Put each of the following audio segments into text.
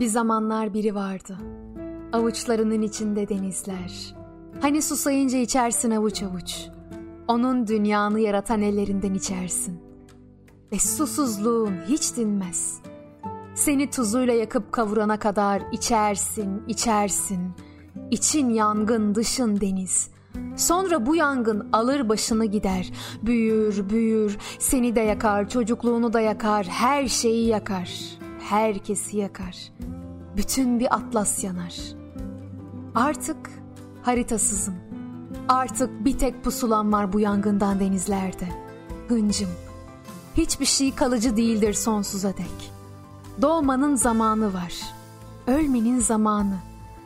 Bir zamanlar biri vardı. Avuçlarının içinde denizler. Hani susayınca içersin avuç avuç. Onun dünyanı yaratan ellerinden içersin. Ve susuzluğun hiç dinmez. Seni tuzuyla yakıp kavurana kadar içersin, içersin. İçin yangın, dışın deniz. Sonra bu yangın alır başını gider. Büyür, büyür. Seni de yakar, çocukluğunu da yakar. Her şeyi yakar. Herkesi yakar. Bütün bir atlas yanar. Artık haritasızım. Artık bir tek pusulam var bu yangından denizlerde. Hıncım. Hiçbir şey kalıcı değildir sonsuza dek. Doğmanın zamanı var. Ölmenin zamanı.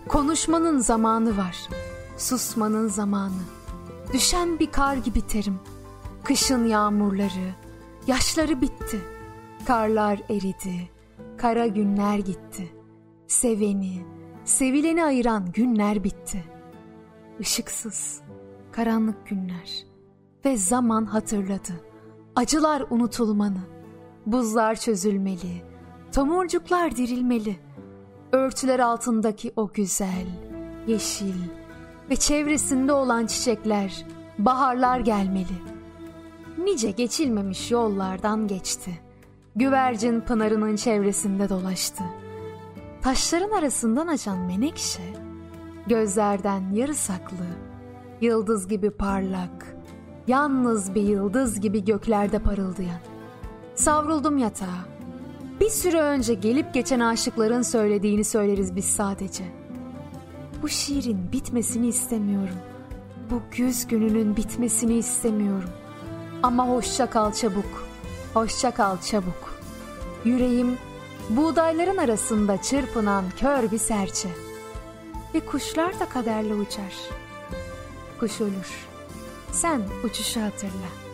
Konuşmanın zamanı var. Susmanın zamanı. Düşen bir kar gibi terim. Kışın yağmurları, yaşları bitti. Karlar eridi. Kara günler gitti. Seveni, sevileni ayıran günler bitti. Işıksız, karanlık günler ve zaman hatırladı. Acılar unutulmanı, buzlar çözülmeli, tomurcuklar dirilmeli. Örtüler altındaki o güzel, yeşil ve çevresinde olan çiçekler, baharlar gelmeli. Nice geçilmemiş yollardan geçti. Güvercin pınarının çevresinde dolaştı. Taşların arasından açan menekşe, gözlerden yarı saklı, yıldız gibi parlak, yalnız bir yıldız gibi göklerde parıldayan. Savruldum yatağa. Bir süre önce gelip geçen aşıkların söylediğini söyleriz biz sadece. Bu şiirin bitmesini istemiyorum. Bu güz gününün bitmesini istemiyorum. Ama hoşça kal çabuk. Hoşça kal çabuk. Yüreğim buğdayların arasında çırpınan kör bir serçe. Ve kuşlar da kaderle uçar. Kuş ölür. Sen uçuşu hatırla.''